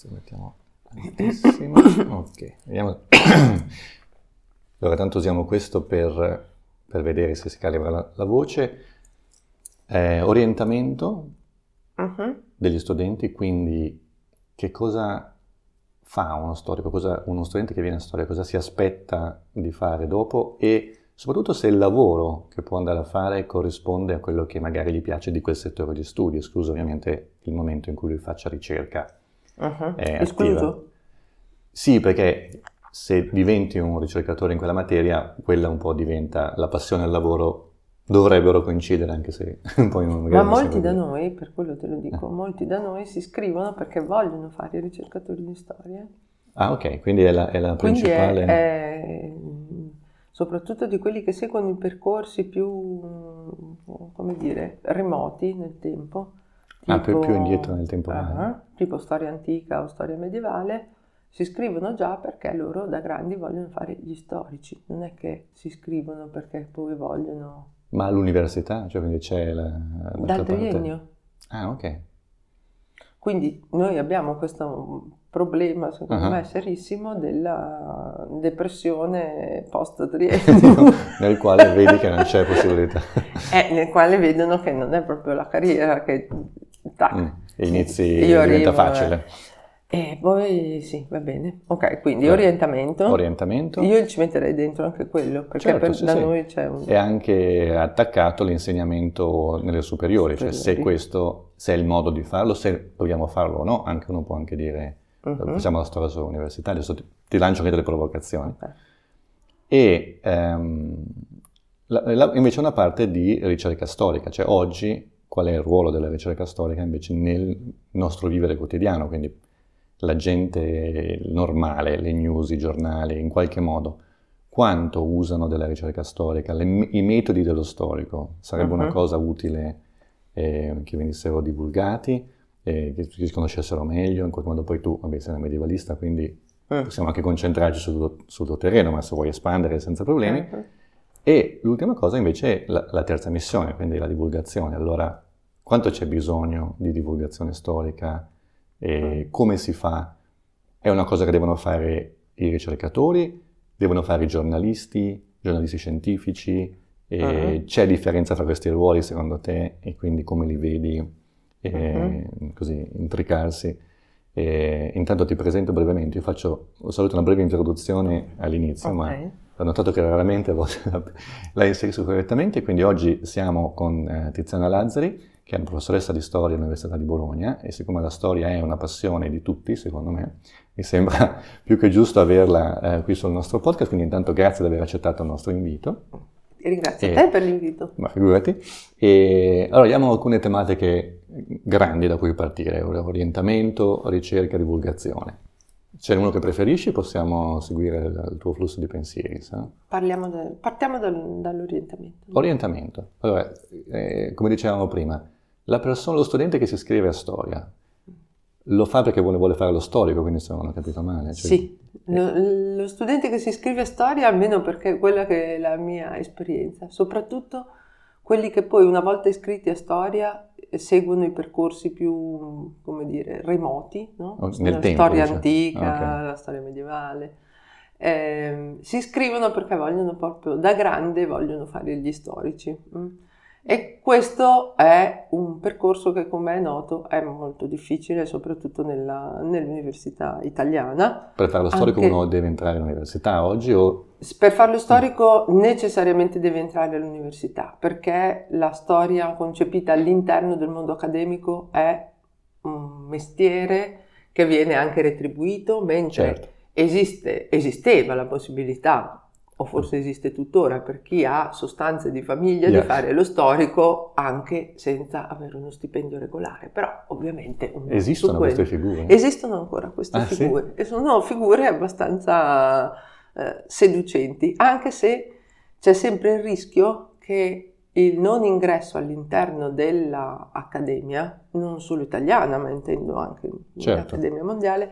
Questo mettiamo altissimo. ok, vediamo. allora, tanto usiamo questo per, per vedere se si calibra la, la voce. Eh, orientamento uh-huh. degli studenti, quindi che cosa fa uno storico, cosa, uno studente che viene a storia, cosa si aspetta di fare dopo e soprattutto se il lavoro che può andare a fare corrisponde a quello che magari gli piace di quel settore di studio, escluso ovviamente il momento in cui lui faccia ricerca. Uh-huh. Escluso? Sì, perché se diventi un ricercatore in quella materia, quella un po' diventa la passione al lavoro dovrebbero coincidere anche se poi non Ma molti da noi, per quello te lo dico, eh. molti da noi si iscrivono perché vogliono fare i ricercatori di storia. Ah ok, quindi è la, è la quindi principale... È, è, soprattutto di quelli che seguono i percorsi più, come dire, remoti nel tempo. Tipo, ah, più, più, indietro nel tempo. Uh-huh, tipo storia antica o storia medievale, si iscrivono già perché loro da grandi vogliono fare gli storici, non è che si iscrivono perché poi vogliono... Ma all'università? Cioè quindi c'è la... Dal triennio. Ah, ok. Quindi noi abbiamo questo problema, secondo uh-huh. me, serissimo della depressione post-triennio. nel quale vedi che non c'è possibilità. eh, nel quale vedono che non è proprio la carriera che... Tac, mm, inizi, diventa arrivo, facile. E poi sì, va bene. Ok, quindi Beh, orientamento. Orientamento. Io ci metterei dentro anche quello, perché certo, per, sì, da sì. noi c'è un... È anche attaccato l'insegnamento nelle superiori, superiori, cioè se questo, se è il modo di farlo, se dobbiamo farlo o no, anche uno può anche dire uh-huh. facciamo la storia sull'università, adesso ti, ti, lancio anche delle provocazioni. Okay. E um, la, la, invece una parte di ricerca storica, cioè oggi qual è il ruolo della ricerca storica invece nel nostro vivere quotidiano, quindi la gente normale, le news, i giornali, in qualche modo, quanto usano della ricerca storica, le, i metodi dello storico, sarebbe uh-huh. una cosa utile eh, che venissero divulgati, eh, che si conoscessero meglio, in qualche modo poi tu, vabbè, sei una medievalista, quindi uh possiamo anche concentrarci sul, sul, tuo terreno, ma se vuoi espandere senza problemi. Uh-huh. E l'ultima cosa invece è la, la terza missione, quindi la divulgazione. Allora, quanto c'è bisogno di divulgazione storica? E come si fa? È una cosa che devono fare i ricercatori, devono fare i giornalisti, giornalisti scientifici. Uh-huh. C'è differenza tra questi ruoli secondo te e quindi come li vedi e, uh-huh. così intricarsi? E, intanto ti presento brevemente, io faccio solito una breve introduzione all'inizio, okay. ma ho notato che raramente la inserisco correttamente, quindi oggi siamo con eh, Tiziana Lazzari, che è una professoressa di storia all'Università di Bologna e siccome la storia è una passione di tutti, secondo me, mi sembra più che giusto averla eh, qui sul nostro podcast, quindi intanto grazie di aver accettato il nostro invito. Ringrazio e, te per l'invito. Ma figurati. E, allora, abbiamo alcune tematiche grandi da cui partire, orientamento, ricerca, divulgazione. C'è uno che preferisci? Possiamo seguire il tuo flusso di pensieri. Sa? De, partiamo dal, dall'orientamento. Orientamento. Allora, eh, come dicevamo prima, la persona, lo studente che si iscrive a storia, lo fa perché vuole, vuole fare lo storico, quindi se non ho capito male. Cioè, sì, lo, lo, studente che si iscrive a storia, almeno perché quella che è la mia esperienza, soprattutto quelli che poi una volta iscritti a storia seguono i percorsi più, come dire, remoti, no? Nel la tempo, storia cioè. antica, okay. la storia medievale. Eh, si iscrivono perché vogliono proprio, da grande vogliono fare gli storici. Mm? E questo è un percorso che, come è noto, è molto difficile, soprattutto nella, nell'università italiana. Per fare lo storico Anche, uno deve entrare all'università oggi o... Per farlo storico necessariamente deve entrare all'università, perché la storia concepita all'interno del mondo accademico è un mestiere che viene anche retribuito, mentre certo. esiste, esisteva la possibilità o forse esiste tuttora per chi ha sostanze di famiglia, yeah. di fare lo storico anche senza avere uno stipendio regolare. Però ovviamente... Esistono queste figure? Esistono ancora queste ah, figure sì? e sono figure abbastanza eh, seducenti, anche se c'è sempre il rischio che il non ingresso all'interno dell'accademia, non solo italiana, ma intendo anche certo. nell'accademia mondiale,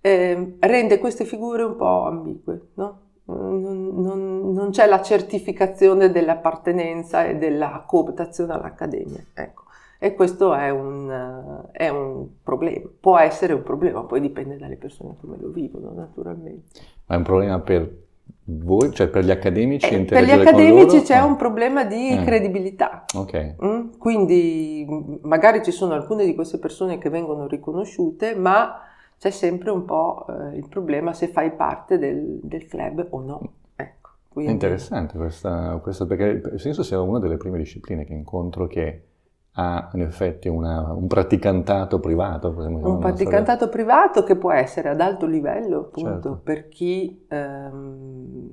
eh, rende queste figure un po' ambigue, no? Non, non, c'è la certificazione dell'appartenenza e della cooptazione all'accademia. Ecco. E questo è un, è un, problema, può essere un problema, poi dipende dalle persone come lo vivono naturalmente. Ma è un problema per voi, cioè per gli accademici? Eh, per gli accademici c'è un problema di eh. credibilità. Okay. Mm? Quindi magari ci sono alcune di queste persone che vengono riconosciute, ma c'è sempre un po' eh, il problema se fai parte del, del club o no. Ecco, quindi... È interessante questa, questa, perché penso sia una delle prime discipline che incontro che ha in effetti una, un praticantato privato. Un praticantato privato che può essere ad alto livello appunto certo. per, chi, ehm,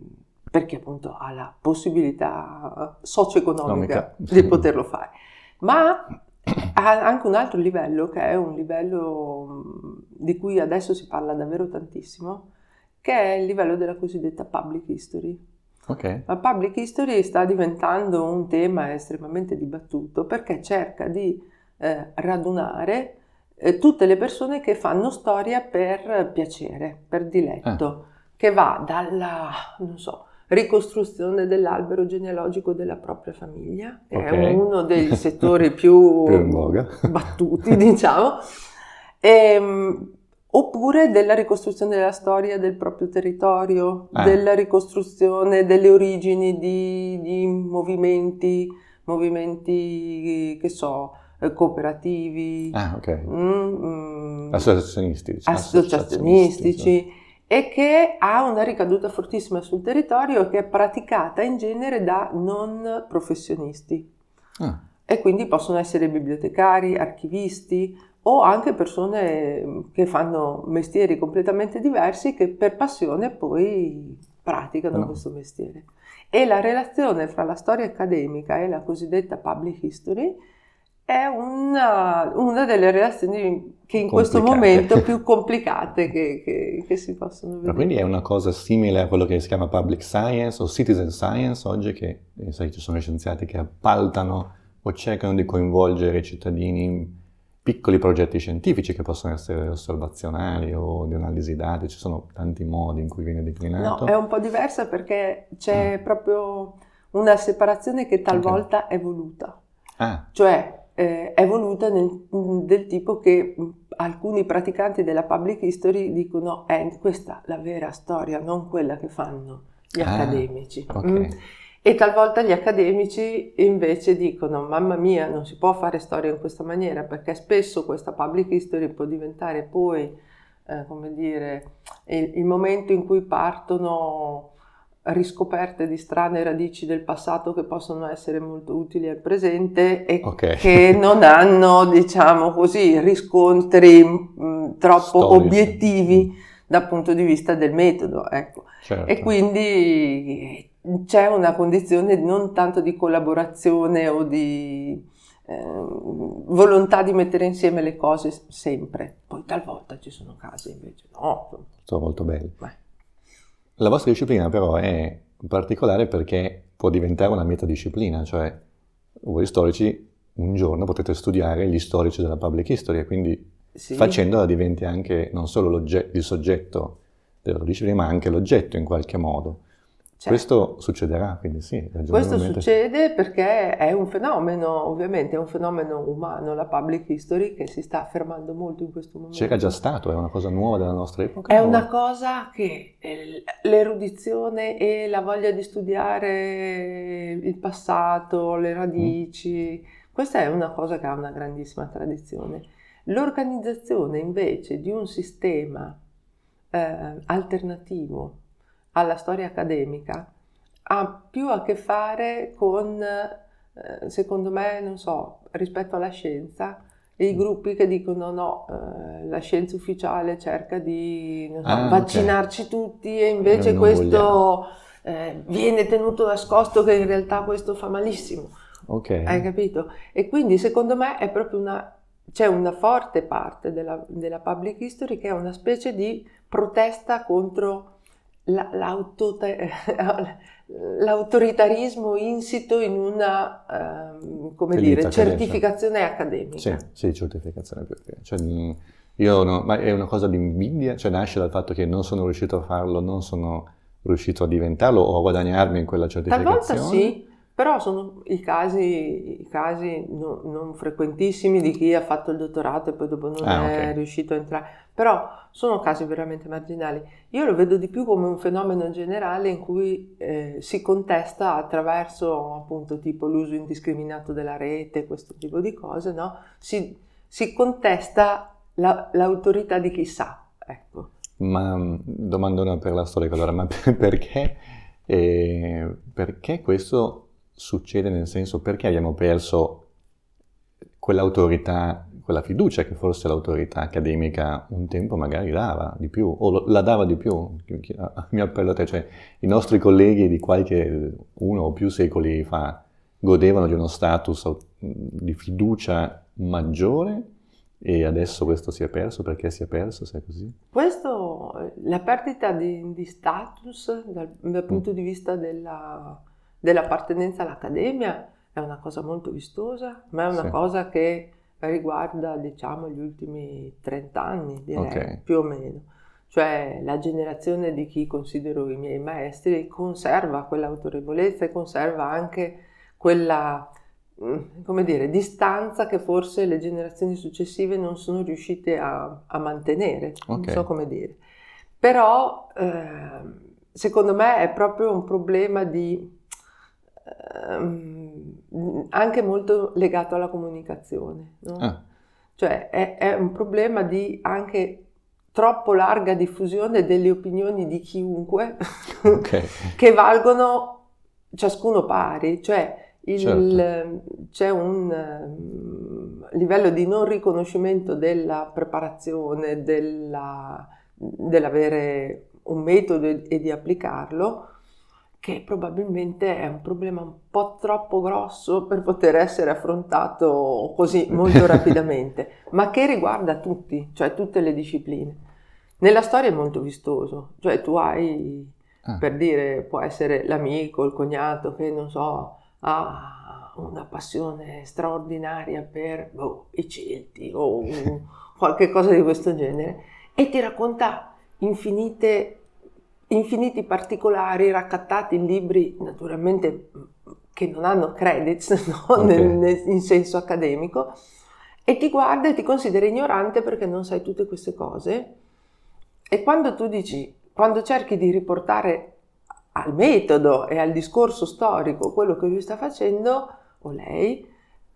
per chi appunto ha la possibilità socio-economica di poterlo fare. Ma ha anche un altro livello che è un livello di cui adesso si parla davvero tantissimo, che è il livello della cosiddetta public history. Okay. La public history sta diventando un tema estremamente dibattuto perché cerca di eh, radunare eh, tutte le persone che fanno storia per piacere, per diletto, eh. che va dalla, non so, ricostruzione dell'albero genealogico della propria famiglia, che okay. è uno dei settori più, più battuti, diciamo, e, ehm, oppure della ricostruzione della storia del proprio territorio, ah. della ricostruzione delle origini di, di movimenti, movimenti che so, eh, cooperativi, ah, okay. mm, mm, associazionistici, associazionistici e che ha una ricaduta fortissima sul territorio e che è praticata in genere da non professionisti. Ah. E quindi possono essere bibliotecari, archivisti, o anche persone che fanno mestieri completamente diversi che per passione poi praticano no. questo mestiere. E la relazione fra la storia accademica e la cosiddetta public history è una, una delle relazioni che in complicate. questo momento più complicate che, che, che, si possono vedere. Ma quindi è una cosa simile a quello che si chiama public science o citizen science oggi, che sai, ci sono scienziati che appaltano o cercano di coinvolgere i cittadini piccoli progetti scientifici che possono essere osservazionali o di analisi dati, ci sono tanti modi in cui viene declinato. No, è un po' diversa perché c'è mm. proprio una separazione che talvolta okay. è voluta. Ah. Cioè eh, è voluta nel, del tipo che alcuni praticanti della public history dicono è eh, questa la vera storia, non quella che fanno gli ah, accademici. Okay. Mm. E talvolta gli accademici invece dicono mamma mia non si può fare storia in questa maniera perché spesso questa public history può diventare poi, eh, come dire, il, il, momento in cui partono riscoperte di strane radici del passato che possono essere molto utili al presente e okay. che non hanno, diciamo così, riscontri mh, mm, troppo Storici. obiettivi dal punto di vista del metodo. Ecco. Certo. E quindi c'è una condizione non tanto di collaborazione o di eh, volontà di mettere insieme le cose sempre. Poi talvolta ci sono casi invece no. Sono molto belli. Beh. La vostra disciplina però è particolare perché può diventare una metadisciplina, cioè voi storici un giorno potete studiare gli storici della public history e quindi sì. facendola diventi anche non solo il soggetto della disciplina ma anche l'oggetto in qualche modo. Certo. Questo succederà, quindi sì. Questo succede perché è un fenomeno, ovviamente, è un fenomeno umano, la public history, che si sta affermando molto in questo momento. C'era già stato, è una cosa nuova della nostra epoca? È o... una cosa che l'erudizione e la voglia di studiare il passato, le radici, mm. questa è una cosa che ha una grandissima tradizione. L'organizzazione invece di un sistema eh, alternativo alla storia accademica ha più a che fare con, eh, secondo me, non so, rispetto alla scienza, i mm. gruppi che dicono no, eh, la scienza ufficiale cerca di so, ah, vaccinarci okay. tutti e invece questo eh, viene tenuto nascosto che in realtà questo fa malissimo. Okay. Hai capito? E quindi secondo me è proprio una, c'è una forte parte della, della public history che è una specie di protesta contro l'autoritarismo insito in una uh, come dire, certificazione accademica. Sì, sì, certificazione perché cioè, io no, ma è una cosa di invidia, cioè nasce dal fatto che non sono riuscito a farlo, non sono riuscito a diventarlo o a guadagnarmi in quella certificazione. Talvolta sì, Però sono i casi, i casi no, non frequentissimi di chi ha fatto il dottorato e poi dopo non ah, è okay. riuscito a entrare, però sono casi veramente marginali. Io lo vedo di più come un fenomeno generale in cui eh, si contesta attraverso appunto tipo l'uso indiscriminato della rete, questo tipo di cose, no? si, si contesta la, l'autorità di chi sa. Ecco. Ma mm, domandona per la storia, allora, ma perché, eh, perché questo succede nel senso perché abbiamo perso quell'autorità, quella fiducia che forse l'autorità accademica un tempo magari dava di più, o la dava di più, mi appello a te, cioè i nostri colleghi di qualche uno o più secoli fa godevano di uno status di fiducia maggiore e adesso questo si è perso, perché si è perso se è così? Questo, la perdita di, di status dal, dal punto mm. di vista della dell'appartenenza all'accademia è una cosa molto vistosa, ma è una sì. cosa che riguarda, diciamo, gli ultimi 30 anni, direi, okay. più o meno. Cioè la generazione di chi considero i miei maestri conserva quell'autorevolezza e conserva anche quella, mm, come dire, distanza che forse le generazioni successive non sono riuscite a, a mantenere, okay. non so come dire. Però eh, secondo me è proprio un problema di Ehm, anche molto legato alla comunicazione. No? Ah. Cioè è, è, un problema di anche troppo larga diffusione delle opinioni di chiunque okay. che valgono ciascuno pari, cioè il, certo. c'è un um, livello di non riconoscimento della preparazione, della, dell'avere un metodo e, e di applicarlo che probabilmente è un problema un po' troppo grosso per poter essere affrontato così molto rapidamente, ma che riguarda tutti, cioè tutte le discipline. Nella storia è molto vistoso, cioè tu hai, ah. per dire, può essere l'amico, il cognato che non so, ha una passione straordinaria per boh, i Celti o qualche cosa di questo genere e ti racconta infinite infiniti particolari raccattati in libri naturalmente che non hanno credits no? okay. nel, nel, in senso accademico e ti guarda e ti considera ignorante perché non sai tutte queste cose e quando tu dici, quando cerchi di riportare al metodo e al discorso storico quello che lui sta facendo o lei,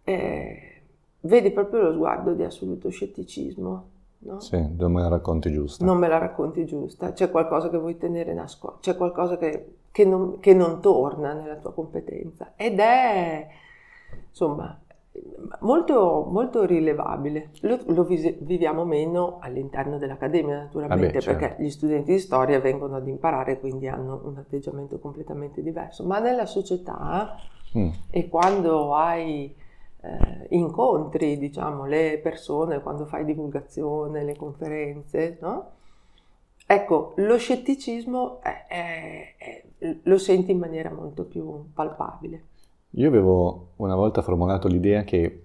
eh, vedi proprio lo sguardo di assoluto scetticismo No? Sì, non me la racconti giusta. Non me la racconti giusta, c'è qualcosa che vuoi tenere nascosto, c'è qualcosa che, che, non, che, non, torna nella tua competenza ed è, insomma, molto, molto rilevabile. Lo, lo viviamo meno all'interno dell'accademia, naturalmente, Vabbè, certo. perché gli studenti di storia vengono ad imparare, quindi hanno un atteggiamento completamente diverso, ma nella società mm. e quando hai eh, incontri, diciamo, le persone quando fai divulgazione, le conferenze, no? Ecco, lo scetticismo è, è, è, lo senti in maniera molto più palpabile. Io avevo una volta formulato l'idea che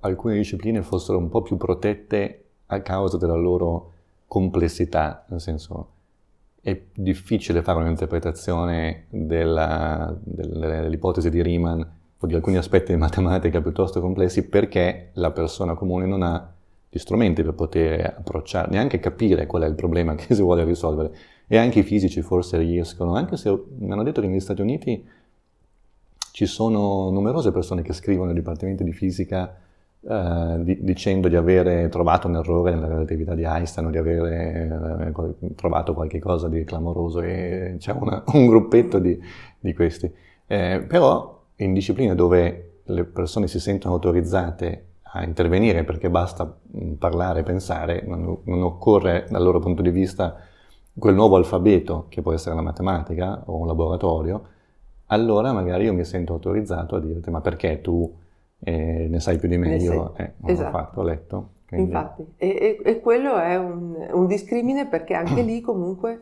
alcune discipline fossero un po' più protette a causa della loro complessità, nel senso è difficile fare un'interpretazione della, dell'ipotesi di Riemann di alcuni aspetti di matematica piuttosto complessi perché la persona comune non ha gli strumenti per poter approcciare, neanche capire qual è il problema che si vuole risolvere. E anche i fisici forse riescono, anche se mi hanno detto che negli Stati Uniti ci sono numerose persone che scrivono ai dipartimenti di fisica eh, di, dicendo di avere trovato un errore nella relatività di Einstein o di avere eh, trovato cosa di clamoroso e c'è una, un gruppetto di, di questi. Eh, però in discipline dove le persone si sentono autorizzate a intervenire perché basta mm, parlare, pensare, non, non, occorre dal loro punto di vista quel nuovo alfabeto che può essere la matematica o un laboratorio, allora magari io mi sento autorizzato a dirti ma perché tu eh, ne sai più di me, io eh, non esatto. l'ho fatto, ho letto. Quindi... Infatti, e, e, e, quello è un, un discrimine perché anche lì comunque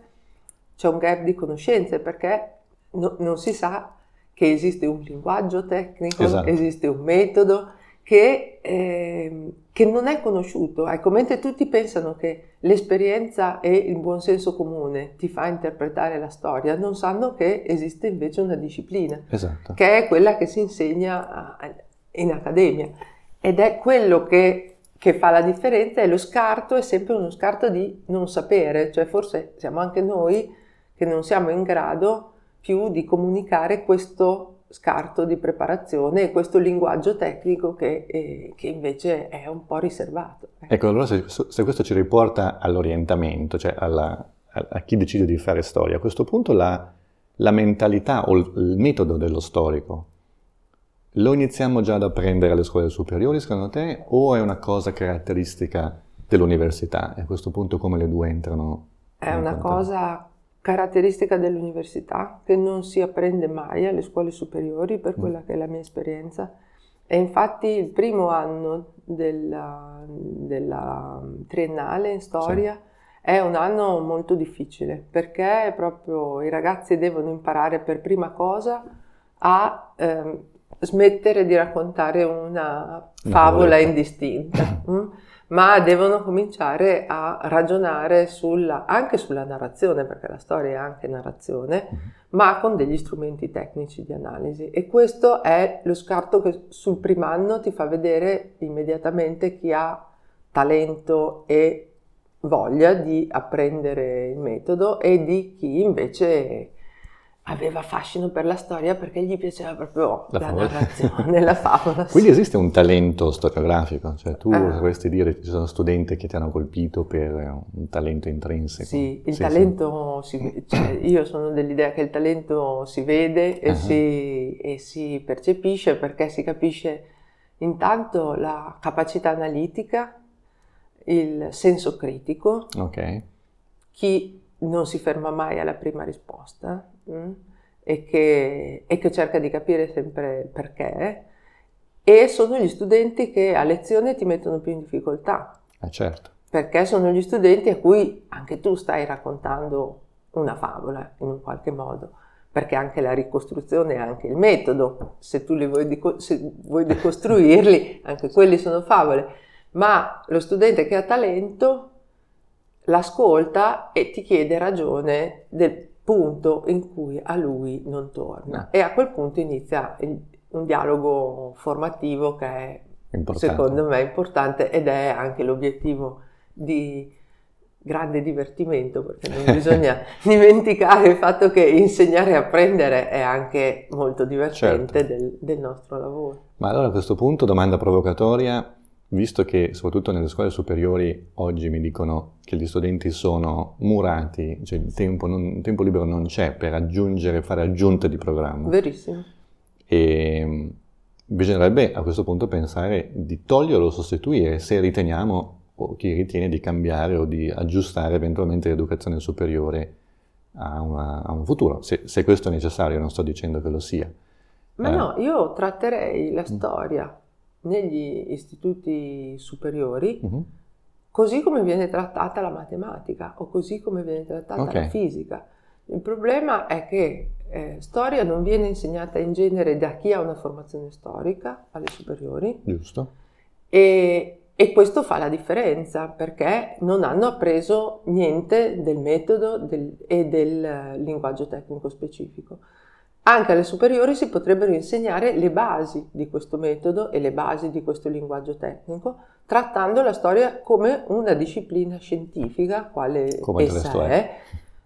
c'è un gap di conoscenze perché no, non si sa che esiste un linguaggio tecnico, esatto. esiste un metodo, che, eh, che, non è conosciuto. Ecco, mentre tutti pensano che l'esperienza e il buon senso comune ti fa interpretare la storia, non sanno che esiste invece una disciplina, esatto. che è quella che si insegna in accademia. Ed è quello che, che fa la differenza e lo scarto è sempre uno scarto di non sapere, cioè forse siamo anche noi che non siamo in grado più di comunicare questo scarto di preparazione e questo linguaggio tecnico che, eh, che invece è un po' riservato. Ecco, ecco allora se, se, questo ci riporta all'orientamento, cioè alla, a, a, chi decide di fare storia, a questo punto la, la mentalità o il, il metodo dello storico lo iniziamo già ad apprendere alle scuole superiori, secondo te, o è una cosa caratteristica dell'università? E a questo punto come le due entrano? È una contatto? cosa caratteristica dell'università che non si apprende mai alle scuole superiori per quella mm. che è la mia esperienza. E infatti il primo anno della, della triennale in storia sì. è un anno molto difficile perché proprio i ragazzi devono imparare per prima cosa a eh, smettere di raccontare una favola indistinta. Ma devono cominciare a ragionare sulla, anche sulla narrazione, perché la storia è anche narrazione, uh-huh. ma con degli strumenti tecnici di analisi. E questo è lo scarto che sul primo anno ti fa vedere immediatamente chi ha talento e voglia di apprendere il metodo e di chi invece aveva fascino per la storia perché gli piaceva proprio la, la narrazione, la favola. Quindi esiste un talento storiografico, cioè tu eh. vorresti dire che ci sono studenti che ti hanno colpito per un talento intrinseco. Sì, il sì, talento, sì. Si, cioè, io sono dell'idea che il talento si vede e, uh-huh. si, e si percepisce perché si capisce intanto la capacità analitica, il senso critico, okay. chi non si ferma mai alla prima risposta mh? Mm, e, che, e che cerca di capire sempre perché, e sono gli studenti che a lezione ti mettono più in difficoltà. Eh certo. Perché sono gli studenti a cui anche tu stai raccontando una favola in un qualche modo, perché anche la ricostruzione è anche il metodo, se tu li vuoi, dico- se vuoi decostruirli, anche quelli sono favole, ma lo studente che ha talento l'ascolta e ti chiede ragione del punto in cui a lui non torna e a quel punto inizia il, un dialogo formativo che è importante. secondo me importante ed è anche l'obiettivo di grande divertimento perché non bisogna dimenticare il fatto che insegnare e apprendere è anche molto divertente certo. del, del nostro lavoro. Ma allora a questo punto domanda provocatoria visto che soprattutto nelle scuole superiori oggi mi dicono che gli studenti sono murati, cioè il tempo, non, il tempo libero non c'è per aggiungere, fare aggiunte di programma. Verissimo. E bisognerebbe a questo punto pensare di toglierlo o sostituire se riteniamo o chi ritiene di cambiare o di aggiustare eventualmente l'educazione superiore a, una, a un futuro. Se, se, questo è necessario, non sto dicendo che lo sia. Ma eh. no, io tratterei la storia negli istituti superiori, uh-huh. così come viene trattata la matematica o così come viene trattata okay. la fisica. Il problema è che eh, storia non viene insegnata in genere da chi ha una formazione storica alle superiori. Giusto. E, e questo fa la differenza perché non hanno appreso niente del metodo del, e del linguaggio tecnico specifico. Anche alle superiori si potrebbero insegnare le basi di questo metodo e le basi di questo linguaggio tecnico, trattando la storia come una disciplina scientifica, quale come essa è, è,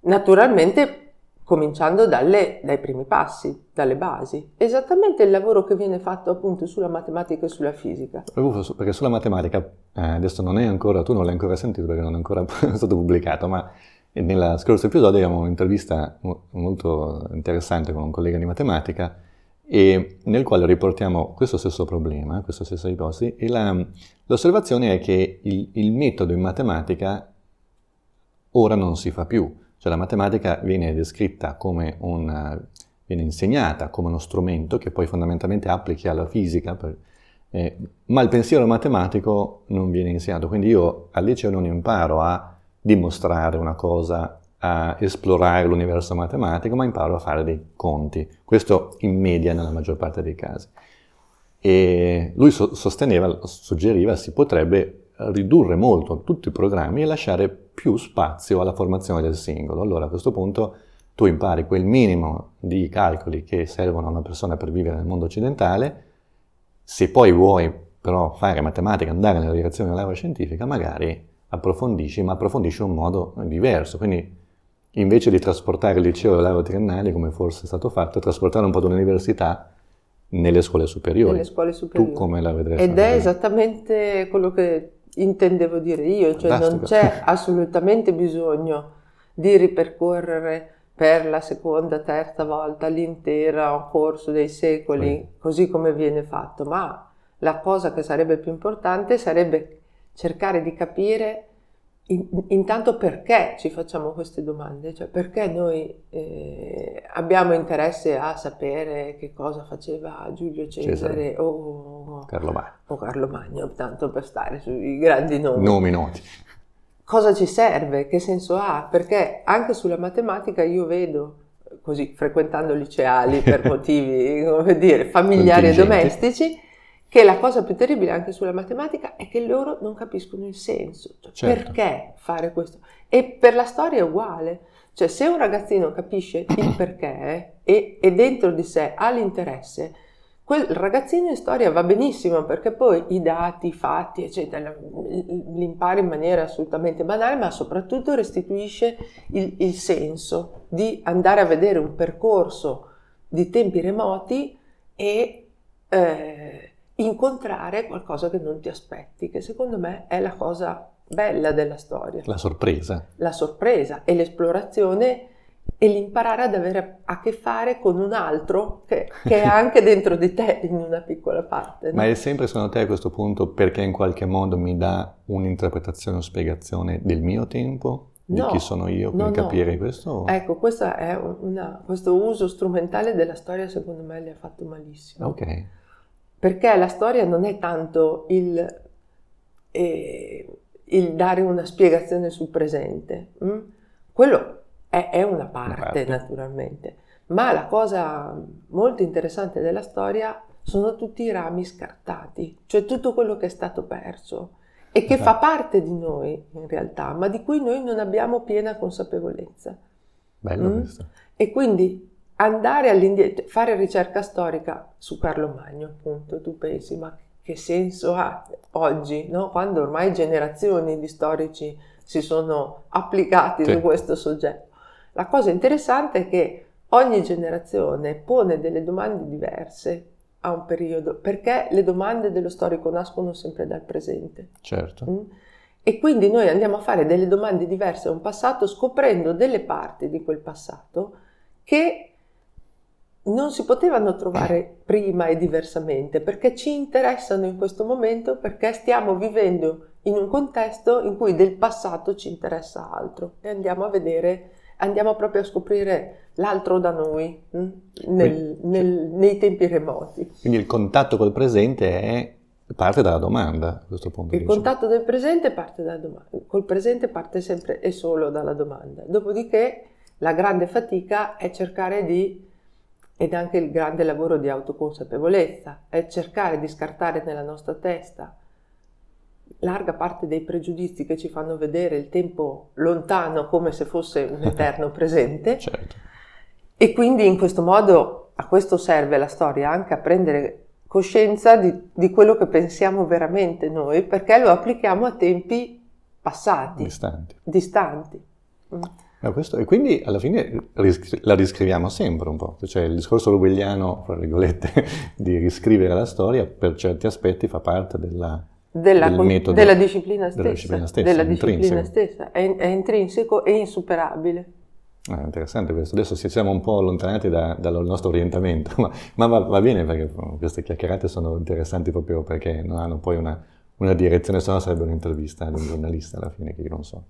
naturalmente cominciando dalle, dai primi passi, dalle basi. Esattamente il lavoro che viene fatto appunto sulla matematica e sulla fisica. Perché sulla matematica, eh, adesso non è ancora, tu non l'hai ancora sentito perché non è ancora stato pubblicato, ma e nella scorso episodio abbiamo un'intervista molto interessante con un collega di matematica nel quale riportiamo questo stesso problema, questa stessa ipotesi, e la, l'osservazione è che il, il, metodo in matematica ora non si fa più, cioè la matematica viene descritta come una, viene insegnata come uno strumento che poi fondamentalmente applichi alla fisica, per, eh, ma il pensiero matematico non viene insegnato, quindi io al liceo non imparo a dimostrare una cosa, a esplorare l'universo matematico, ma imparo a fare dei conti. Questo in media nella maggior parte dei casi. E lui so- sosteneva, suggeriva, si potrebbe ridurre molto tutti i programmi e lasciare più spazio alla formazione del singolo. Allora a questo punto tu impari quel minimo di calcoli che servono a una persona per vivere nel mondo occidentale, se poi vuoi però fare matematica, andare nella direzione della laurea scientifica, magari approfondisci, ma approfondisci in un modo diverso. Quindi invece di trasportare il liceo e la laurea triennale, come forse è stato fatto, trasportare un po' all'università nelle scuole superiori. Nelle scuole superiori. Tu come la vedresti? Ed è esattamente quello che intendevo dire io, cioè Fantastico. non c'è assolutamente bisogno di ripercorrere per la seconda, terza volta l'intero corso dei secoli, sì. così come viene fatto, ma la cosa che sarebbe più importante sarebbe cercare di capire in, intanto perché ci facciamo queste domande, cioè perché noi eh, abbiamo interesse a sapere che cosa faceva Giulio Cesare, Cesare. O, Carlo Magno. o Carlo Magno, tanto per stare sui grandi nomi. Nomi noti. Cosa ci serve? Che senso ha? Perché anche sulla matematica io vedo, così frequentando liceali per motivi, come dire, familiari e domestici, che la cosa più terribile anche sulla matematica è che loro non capiscono il senso, cioè certo. perché fare questo. E per la storia è uguale, cioè se un ragazzino capisce il perché e, e dentro di sé ha l'interesse, quel ragazzino in storia va benissimo perché poi i dati, i fatti, eccetera, li impara in maniera assolutamente banale, ma soprattutto restituisce il, il senso di andare a vedere un percorso di tempi remoti e eh, incontrare qualcosa che non ti aspetti, che secondo me è la cosa bella della storia. La sorpresa. La sorpresa e l'esplorazione e l'imparare ad avere a che fare con un altro che, che è anche dentro di te in una piccola parte. No? Ma è sempre secondo te a questo punto perché in qualche modo mi dà un'interpretazione o spiegazione del mio tempo? Di no, chi sono io per no, capire questo? Ecco, una, questo uso strumentale della storia secondo me li ha fatto malissimo. Ok perché la storia non è tanto il, eh, il dare una spiegazione sul presente, hm? quello è, è una parte, parte naturalmente, ma la cosa molto interessante della storia sono tutti i rami scartati, cioè tutto quello che è stato perso e che fa parte di noi in realtà, ma di cui noi non abbiamo piena consapevolezza. Bello mm? questo. E quindi andare all'indietro, fare ricerca storica su Carlo Magno, appunto, tu pensi, ma che senso ha oggi, no? quando ormai generazioni di storici si sono applicati sì. su questo soggetto? La cosa interessante è che ogni generazione pone delle domande diverse a un periodo, perché le domande dello storico nascono sempre dal presente. Certo. Mm? E quindi noi andiamo a fare delle domande diverse a un passato scoprendo delle parti di quel passato che non si potevano trovare prima e diversamente perché ci interessano in questo momento perché stiamo vivendo in un contesto in cui del passato ci interessa altro e andiamo a vedere, andiamo proprio a scoprire l'altro da noi hm, nel, nel, nei tempi remoti. Quindi il contatto col presente è parte dalla domanda a questo punto. Il contatto del presente parte dalla domanda, col presente parte sempre e solo dalla domanda. Dopodiché la grande fatica è cercare di ed anche il grande lavoro di autoconsapevolezza, è cercare di scartare nella nostra testa larga parte dei pregiudizi che ci fanno vedere il tempo lontano come se fosse un eterno presente. certo. E quindi in questo modo a questo serve la storia, anche a prendere coscienza di, di quello che pensiamo veramente noi, perché lo applichiamo a tempi passati, distanti. distanti. Mm. No, questo, e quindi alla fine la riscriviamo sempre un po', cioè il discorso orwelliano, fra virgolette, di riscrivere la storia per certi aspetti fa parte della, della, del metodo, della disciplina stessa, della disciplina stessa, della disciplina stessa. È, è, intrinseco e insuperabile. Ah, interessante questo, adesso siamo un po' allontanati da, dal nostro orientamento, ma, ma va, va, bene perché queste chiacchierate sono interessanti proprio perché non hanno poi una, una direzione, se no sarebbe un'intervista ad un giornalista alla fine che io non so.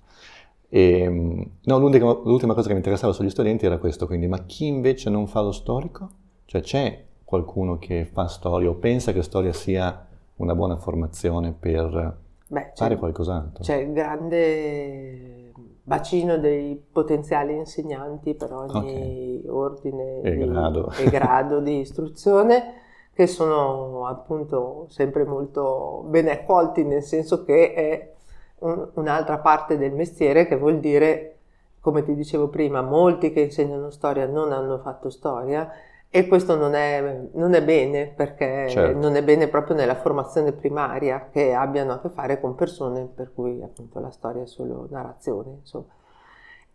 E, ehm, no, l'ultima, l'ultima, cosa che mi interessava sugli studenti era questo, quindi, ma chi invece non fa lo storico? Cioè c'è qualcuno che fa storia o pensa che storia sia una buona formazione per Beh, fare qualcos'altro? C'è il grande bacino dei potenziali insegnanti per ogni okay. ordine e, di, grado. e grado di istruzione che sono appunto sempre molto ben accolti, nel senso che è un, un'altra parte del mestiere che vuol dire, come ti dicevo prima, molti che insegnano storia non hanno fatto storia e questo non è, non è bene perché certo. non è bene proprio nella formazione primaria che abbiano a che fare con persone per cui appunto la storia è solo narrazione, insomma.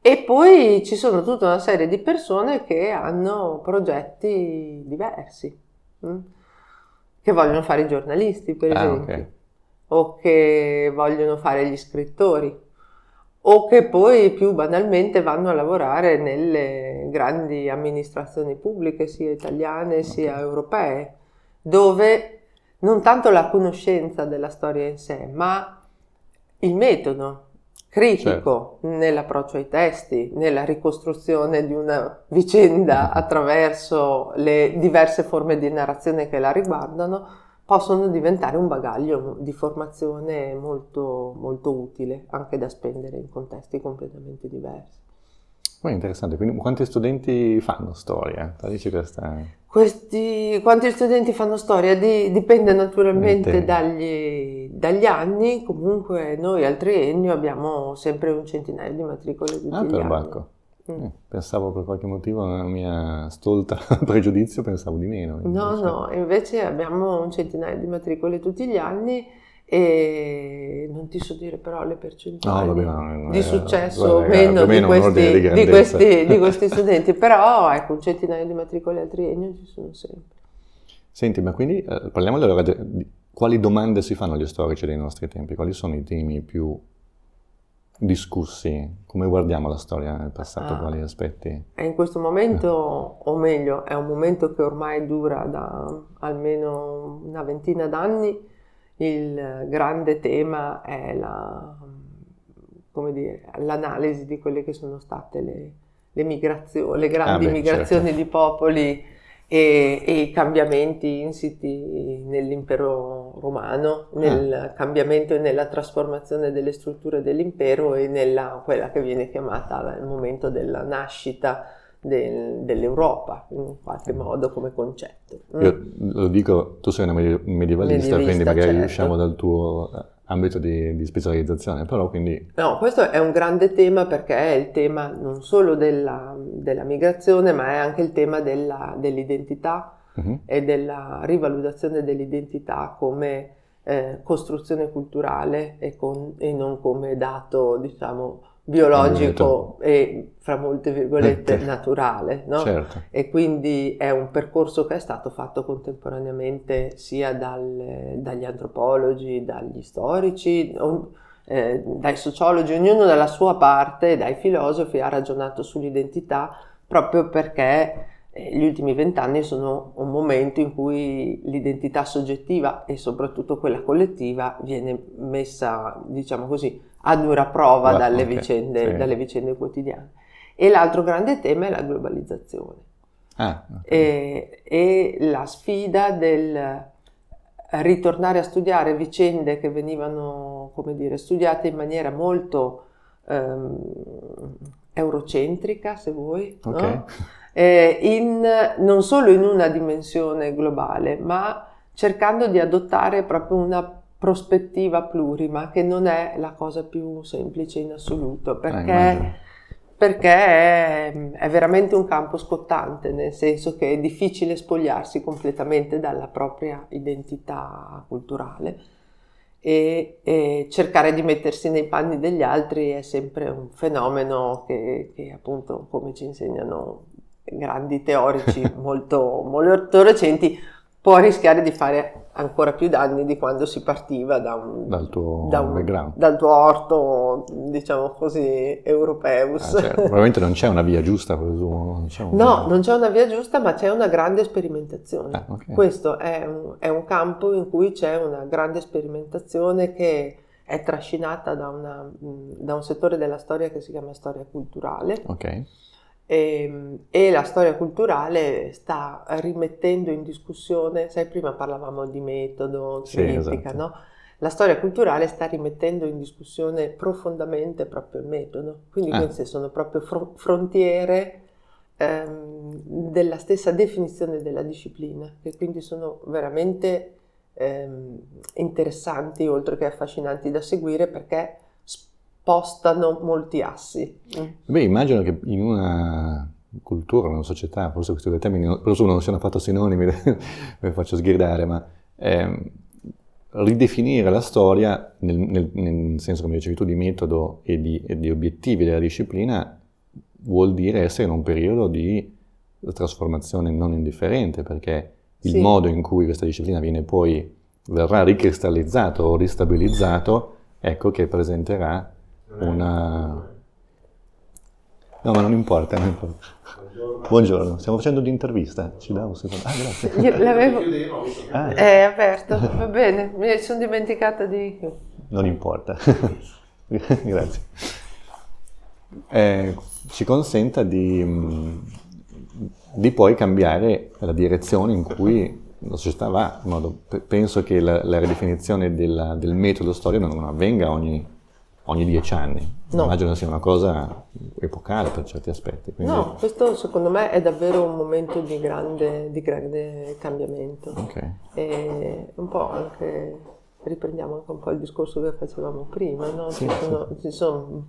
E poi ci sono tutta una serie di persone che hanno progetti diversi, mh? Mm, che vogliono fare i giornalisti, per ah, esempio, okay. O che vogliono fare gli scrittori, o che poi più banalmente vanno a lavorare nelle grandi amministrazioni pubbliche, sia italiane sia europee, dove non tanto la conoscenza della storia in sé, ma il metodo, critico certo. nell'approccio ai testi, nella ricostruzione di una vicenda attraverso le diverse forme di narrazione che la riguardano, possono diventare un bagaglio di formazione molto, molto utile, anche da spendere in contesti completamente diversi. Poi interessante, quindi quanti studenti fanno storia? Questa... Questi, quanti studenti fanno storia? Di, dipende naturalmente dagli, dagli, anni, comunque noi al triennio abbiamo sempre un centinaio di matricole tutti ah, per anni. Mm. Eh, pensavo per qualche motivo, nella mia stolta pregiudizio, pensavo di meno. No, no, invece abbiamo un centinaio di matricole tutti gli anni e non ti so dire però le percentuali no, vabbè, no, di successo o meno, di, questi, di, di, questi, di, questi, studenti, però ecco un centinaio di matricole al triennio ci sono sempre. Senti, ma quindi eh, parliamo allora di quali domande si fanno gli storici dei nostri tempi, quali sono i temi più discussi, come guardiamo la storia nel passato, ah, quali aspetti? È in questo momento, o meglio, è un momento che ormai dura da almeno una ventina d'anni, il grande tema è la, dire, l'analisi di quelle che sono state le, le, migrazioni, le grandi ah beh, migrazioni certo. di popoli e, e, i cambiamenti insiti nell'impero romano, nel ah. cambiamento e nella trasformazione delle strutture dell'impero e nella quella che viene chiamata il momento della nascita del, dell'Europa, in qualche modo come concetto. Io lo dico, tu sei una medievalista, medievalista quindi magari certo. usciamo dal tuo eh, ambito di, di, specializzazione, però quindi... No, questo è un grande tema perché è il tema non solo della, della migrazione, ma è anche il tema della, dell'identità uh-huh. e della rivalutazione dell'identità come eh, costruzione culturale e, con, e non come dato, diciamo, biologico e fra molte virgolette naturale, no? certo. E quindi è un percorso che è stato fatto contemporaneamente sia dal, dagli antropologi, dagli storici, eh, dai sociologi, ognuno dalla sua parte, dai filosofi ha ragionato sull'identità proprio perché gli ultimi vent'anni sono un momento in cui l'identità soggettiva e soprattutto quella collettiva viene messa, diciamo così, a dura prova dalle, okay, vicende, sì. dalle, vicende, quotidiane. E l'altro grande tema è la globalizzazione. Ah, okay. e, e, la sfida del ritornare a studiare vicende che venivano, come dire, studiate in maniera molto ehm, eurocentrica, se vuoi, okay. no? Eh, in, non solo in una dimensione globale, ma cercando di adottare proprio una prospettiva plurima, che non è la cosa più semplice in assoluto, perché, eh, perché è, è, veramente un campo scottante, nel senso che è difficile spogliarsi completamente dalla propria identità culturale e, e cercare di mettersi nei panni degli altri è sempre un fenomeno che, che appunto, come ci insegnano grandi teorici molto, molto recenti, può rischiare di fare ancora più danni di quando si partiva da un, dal, tuo da un, dal tuo orto, diciamo così, europeus. Ah, certo. Probabilmente non c'è una via giusta, presumo. Diciamo. No, non c'è una via giusta, ma c'è una grande sperimentazione. Ah, okay. Questo è un, è un, campo in cui c'è una grande sperimentazione che è trascinata da, una, da un settore della storia che si chiama storia culturale. Ok e, ehm, e, la storia culturale sta rimettendo in discussione, sai prima parlavamo di metodo, critica, sì, esatto. no? La storia culturale sta rimettendo in discussione profondamente proprio il metodo, quindi ah. queste sono proprio fr- frontiere ehm, della stessa definizione della disciplina, che quindi sono veramente ehm, interessanti oltre che affascinanti da seguire perché spostano molti assi. Beh, immagino che in una cultura, una società, forse questi due termini, non siano affatto sinonimi, mi faccio sgridare, ma ehm, ridefinire la storia nel, nel, nel, senso, come dicevi tu, di metodo e di, e di, obiettivi della disciplina vuol dire essere in un periodo di trasformazione non indifferente, perché il sì. modo in cui questa disciplina viene poi, verrà ricristallizzato o ristabilizzato, ecco che presenterà una... No, ma non importa, non importa. Buongiorno. Buongiorno. stiamo facendo un'intervista. Ci dà un secondo? Ah, grazie. L'avevo... Ah. È aperto, va bene. Mi sono dimenticata di... Non importa. grazie. Eh, ci consenta di, mm, di, poi cambiare la direzione in cui la società va. Modo, penso che la, la ridefinizione della, del metodo storico non avvenga ogni ogni dieci anni. No. Immagino sia una cosa epocale per certi aspetti. Quindi... No, questo secondo me è davvero un momento di grande, di grande cambiamento. Okay. E un po' anche, riprendiamo anche un po' il discorso che facevamo prima, no? sì, ci, sono, sì. ci, sono,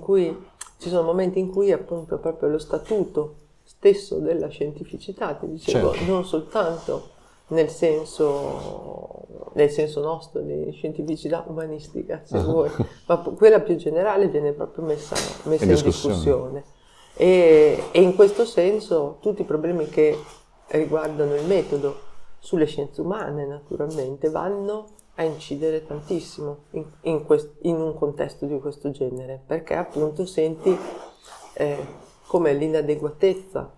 cui, ci, sono, momenti in cui appunto proprio lo statuto stesso della scientificità, ti dicevo, certo. non soltanto nel senso, nel senso nostro di scientificità umanistica, se uh-huh. vuoi, ma quella più generale viene proprio messa, messa in, in discussione. discussione. E, e, in questo senso tutti i problemi che riguardano il metodo sulle scienze umane, naturalmente, vanno a incidere tantissimo in, in, quest, in un contesto di questo genere, perché appunto senti eh, come l'inadeguatezza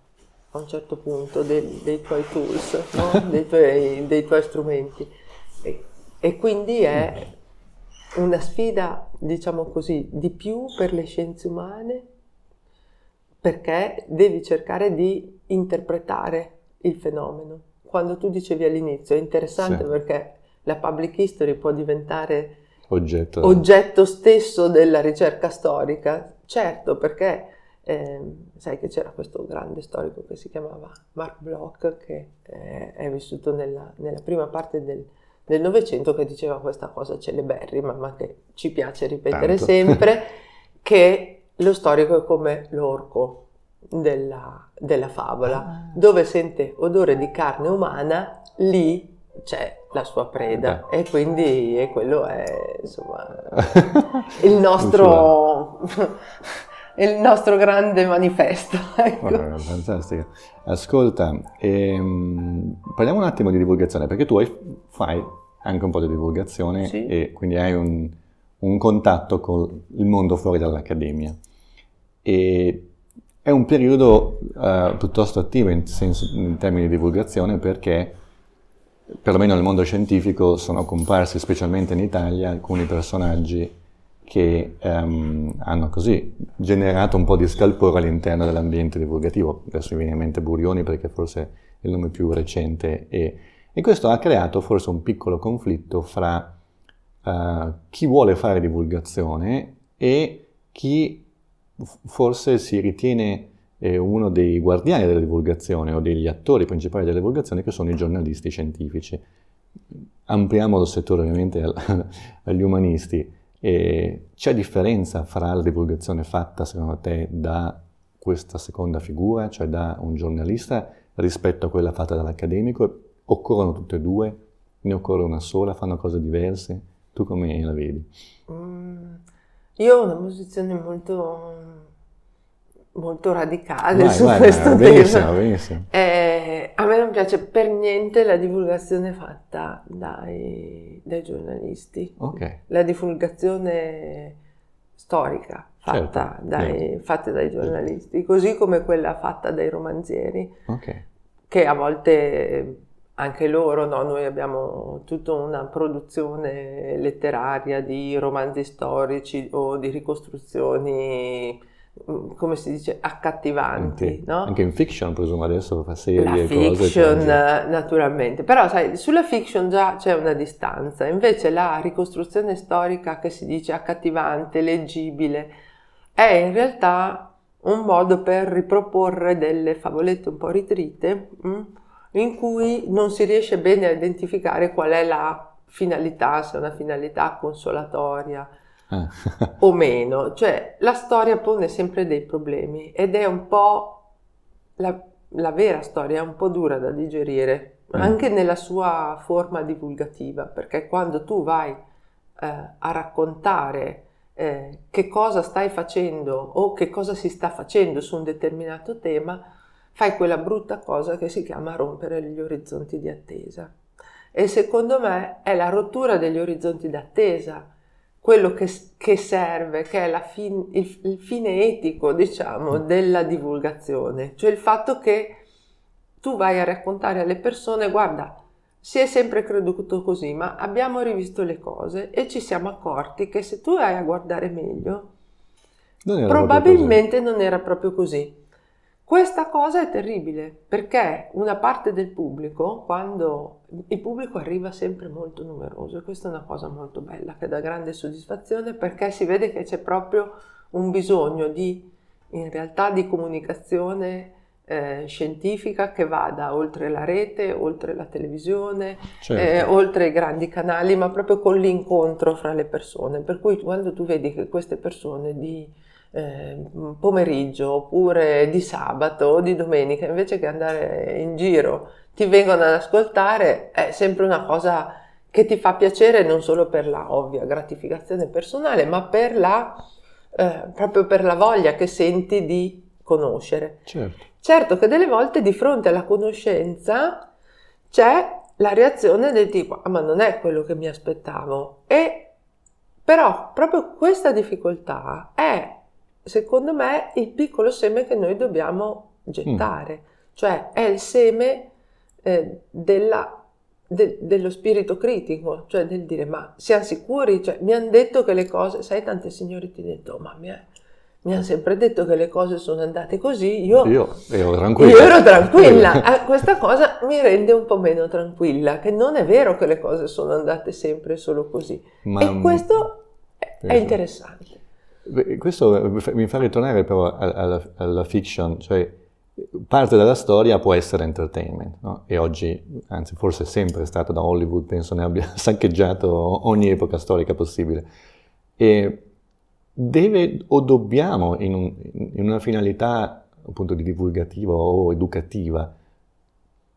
a un certo punto dei, dei tuoi tools, no? dei, tuoi, dei, tuoi, strumenti. E, e, quindi è una sfida, diciamo così, di più per le scienze umane perché devi cercare di interpretare il fenomeno. Quando tu dicevi all'inizio, è interessante sì. perché la public history può diventare oggetto. oggetto stesso della ricerca storica, certo perché eh, sai che c'era questo grande storico che si chiamava Mark Bloch, che eh, è vissuto nella, nella, prima parte del Novecento, che diceva questa cosa celeberrima, ma che ci piace ripetere Tanto. sempre, che lo storico è come l'orco della, della favola, ah. dove sente odore di carne umana, lì c'è la sua preda Beh. e quindi e quello è insomma il nostro il nostro grande manifesto. Ecco. Oh, fantastico. Ascolta, ehm, parliamo un attimo di divulgazione, perché tu fai anche un po' di divulgazione sì. e quindi hai un, un, contatto con il mondo fuori dall'accademia. E è un periodo uh, piuttosto attivo in, senso, in termini di divulgazione perché perlomeno nel mondo scientifico sono comparsi specialmente in Italia alcuni personaggi che um, hanno così generato un po' di scalpore all'interno dell'ambiente divulgativo. Adesso mi viene in mente Burioni perché forse è il nome più recente e, e questo ha creato forse un piccolo conflitto fra uh, chi vuole fare divulgazione e chi forse si ritiene eh, uno dei guardiani della divulgazione o degli attori principali della divulgazione che sono i giornalisti scientifici. Ampliamo lo settore ovviamente agli umanisti. E c'è differenza fra la divulgazione fatta, secondo te, da questa seconda figura, cioè da un giornalista, rispetto a quella fatta dall'accademico? Occorrono tutte e due? Ne occorre una sola? Fanno cose diverse? Tu come la vedi? Mm, io ho una posizione molto, molto radicale vai, su vai, questo vai, tema. Benissimo, benissimo. Eh, a me non piace per niente la divulgazione fatta dai, dai giornalisti. Okay. La divulgazione storica fatta, certo, dai, certo. fatta dai giornalisti, così come quella fatta dai romanzieri, okay. che a volte anche loro, no? noi abbiamo tutta una produzione letteraria di romanzi storici o di ricostruzioni come si dice, accattivanti. Anche, no? anche in fiction, presumo adesso fa serie La e cose. fiction, naturalmente. Però, sai, sulla fiction già c'è una distanza. Invece la ricostruzione storica che si dice accattivante, leggibile, è in realtà un modo per riproporre delle favolette un po' ritrite mh, mm, in cui non si riesce bene a identificare qual è la finalità, se è una finalità consolatoria. O meno. Cioè la storia pone sempre dei problemi ed è un po' la, la vera storia, è un po' dura da digerire, mm. anche nella sua forma divulgativa, perché quando tu vai eh, a raccontare eh, che cosa stai facendo o che cosa si sta facendo su un determinato tema, fai quella brutta cosa che si chiama rompere gli orizzonti di attesa. E secondo me è la rottura degli orizzonti d'attesa quello che, che serve, che è fin, il, il, fine etico, diciamo, della divulgazione, cioè il fatto che tu vai a raccontare alle persone, guarda, si è sempre creduto così, ma abbiamo rivisto le cose e ci siamo accorti che se tu vai a guardare meglio, non probabilmente non era proprio così. Questa cosa è terribile perché una parte del pubblico, quando il pubblico arriva sempre molto numeroso, e questa è una cosa molto bella che dà grande soddisfazione perché si vede che c'è proprio un bisogno di, in realtà, di comunicazione eh, scientifica che vada oltre la rete, oltre la televisione, certo. eh, oltre i grandi canali, ma proprio con l'incontro fra le persone. Per cui quando tu vedi che queste persone di eh, pomeriggio oppure di sabato o di domenica, invece che andare in giro, ti vengono ad ascoltare, è sempre una cosa che ti fa piacere non solo per la ovvia gratificazione personale, ma per la, eh, proprio per la voglia che senti di conoscere. Certo. Certo che delle volte di fronte alla conoscenza c'è la reazione del tipo, ah, ma non è quello che mi aspettavo. E però proprio questa difficoltà è, secondo me, il piccolo seme che noi dobbiamo gettare, mm. cioè è il seme eh, della, de, dello spirito critico, cioè del dire, ma siamo sicuri? Cioè, mi hanno detto che le cose, sai, tante signore ti hanno detto, ma mi mi hanno sempre detto che le cose sono andate così, io, io ero tranquilla. Io ero tranquilla. Ah, questa cosa mi rende un po' meno tranquilla, che non è vero che le cose sono andate sempre solo così. Ma, e questo è, è interessante. Questo mi fa ritornare però alla, alla, fiction, cioè parte della storia può essere entertainment, no? e oggi, anzi forse è sempre stato da Hollywood, penso ne abbia saccheggiato ogni epoca storica possibile. E deve o dobbiamo, in, un, in una finalità appunto di divulgativa o educativa,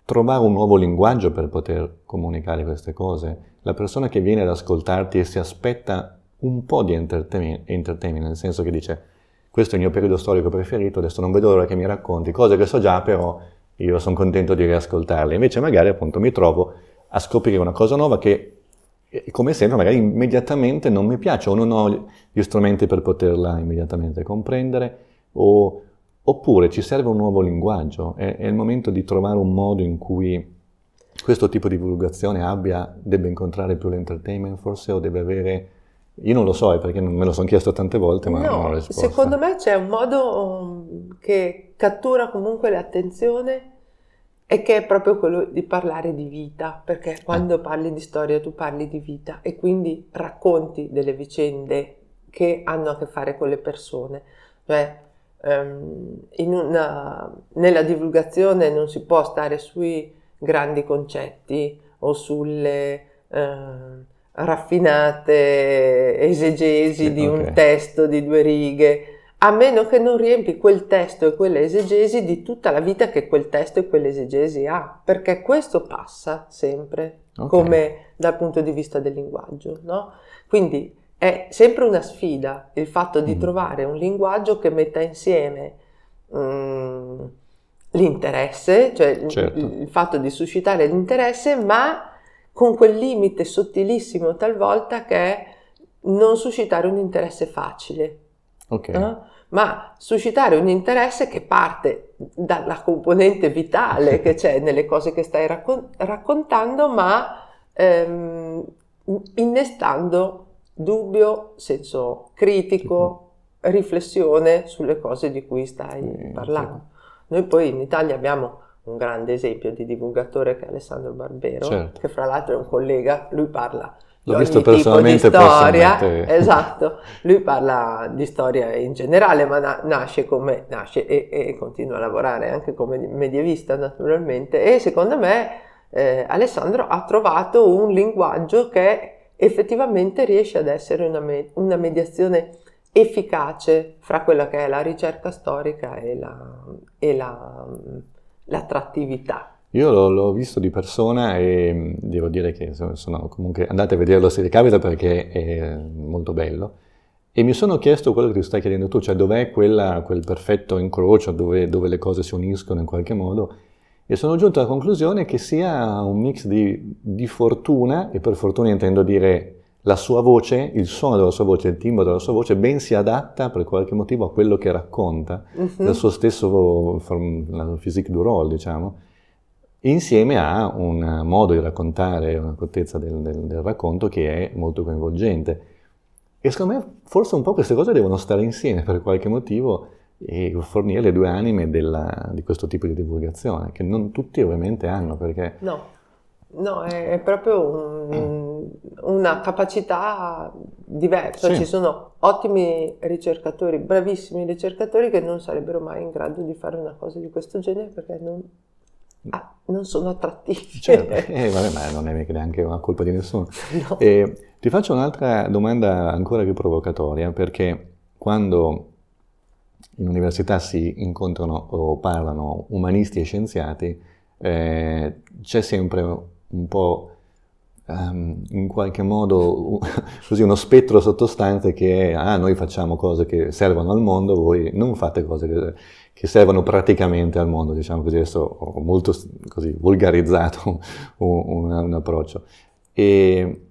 trovare un nuovo linguaggio per poter comunicare queste cose. La persona che viene ad ascoltarti e si aspetta un po' di entertainment, entertainment, nel senso che dice questo è il mio periodo storico preferito, adesso non vedo l'ora che mi racconti, cose che so già, però io sono contento di riascoltarle. Invece magari appunto mi trovo a scoprire una cosa nuova che come sempre magari immediatamente non mi piace o non ho gli strumenti per poterla immediatamente comprendere o, oppure ci serve un nuovo linguaggio, è, è, il momento di trovare un modo in cui questo tipo di divulgazione abbia, debba incontrare più l'entertainment forse o deve avere... Io non lo so, eh, perché me lo sono chiesto tante volte, ma no, non ho risposto. Secondo me c'è un modo um, che cattura comunque l'attenzione e che è proprio quello di parlare di vita, perché quando ah. parli di storia tu parli di vita e quindi racconti delle vicende che hanno a che fare con le persone. Cioè, um, una, nella divulgazione non si può stare sui grandi concetti o sulle uh, raffinate esegesi sì, di okay. un testo di due righe a meno che non riempi quel testo e quella esegesi di tutta la vita che quel testo e quell'esegesi ha, perché questo passa sempre, okay. come dal punto di vista del linguaggio, no? Quindi è sempre una sfida il fatto di mm. trovare un linguaggio che metta insieme mm, l'interesse, cioè certo. il, il fatto di suscitare l'interesse, ma con quel limite sottilissimo talvolta che è non suscitare un interesse facile. Okay. No? Ma suscitare un interesse che parte dalla componente vitale che c'è nelle cose che stai raccon- raccontando, ma ehm, innestando dubbio, senso critico, riflessione sulle cose di cui stai parlando. Noi poi in Italia abbiamo un grande esempio di divulgatore che è Alessandro Barbero, certo. che fra l'altro è un collega, lui parla L'ho visto personalmente tipo di storia, esatto, lui parla di storia in generale, ma na- nasce, come, nasce e, e, continua a lavorare anche come medievista naturalmente. E secondo me eh, Alessandro ha trovato un linguaggio che effettivamente riesce ad essere una, me- una mediazione efficace fra quella che è la ricerca storica e, la, e la, l'attrattività. Io l'ho, l'ho, visto di persona e mm, devo dire che sono, comunque andate a vederlo se vi capita perché è molto bello. E mi sono chiesto quello che ti stai chiedendo tu, cioè dov'è quella, quel perfetto incrocio dove, dove, le cose si uniscono in qualche modo. E sono giunto alla conclusione che sia un mix di, di fortuna, e per fortuna intendo dire la sua voce, il suono della sua voce, il timbro della sua voce ben si adatta per qualche motivo a quello che racconta, uh-huh. dal suo stesso la physique du rôle, diciamo insieme a un modo di raccontare, una cortezza del, del, del, racconto che è molto coinvolgente. E secondo me forse un po' queste cose devono stare insieme per qualche motivo e fornire le due anime della, di questo tipo di divulgazione, che non tutti ovviamente hanno, perché... No, no è, proprio un, una capacità diversa. Sì. Ci sono ottimi ricercatori, bravissimi ricercatori che non sarebbero mai in grado di fare una cosa di questo genere perché non ah, non sono attrattivi. Certo, eh, vabbè, ma non è neanche una colpa di nessuno. No. Eh, ti faccio un'altra domanda ancora più provocatoria, perché quando in università si incontrano o parlano umanisti e scienziati, eh, c'è sempre un po' um, in qualche modo così uno spettro sottostante che è ah noi facciamo cose che servono al mondo, voi non fate cose che che servono praticamente al mondo, diciamo così, adesso ho molto così, volgarizzato un, un, approccio. E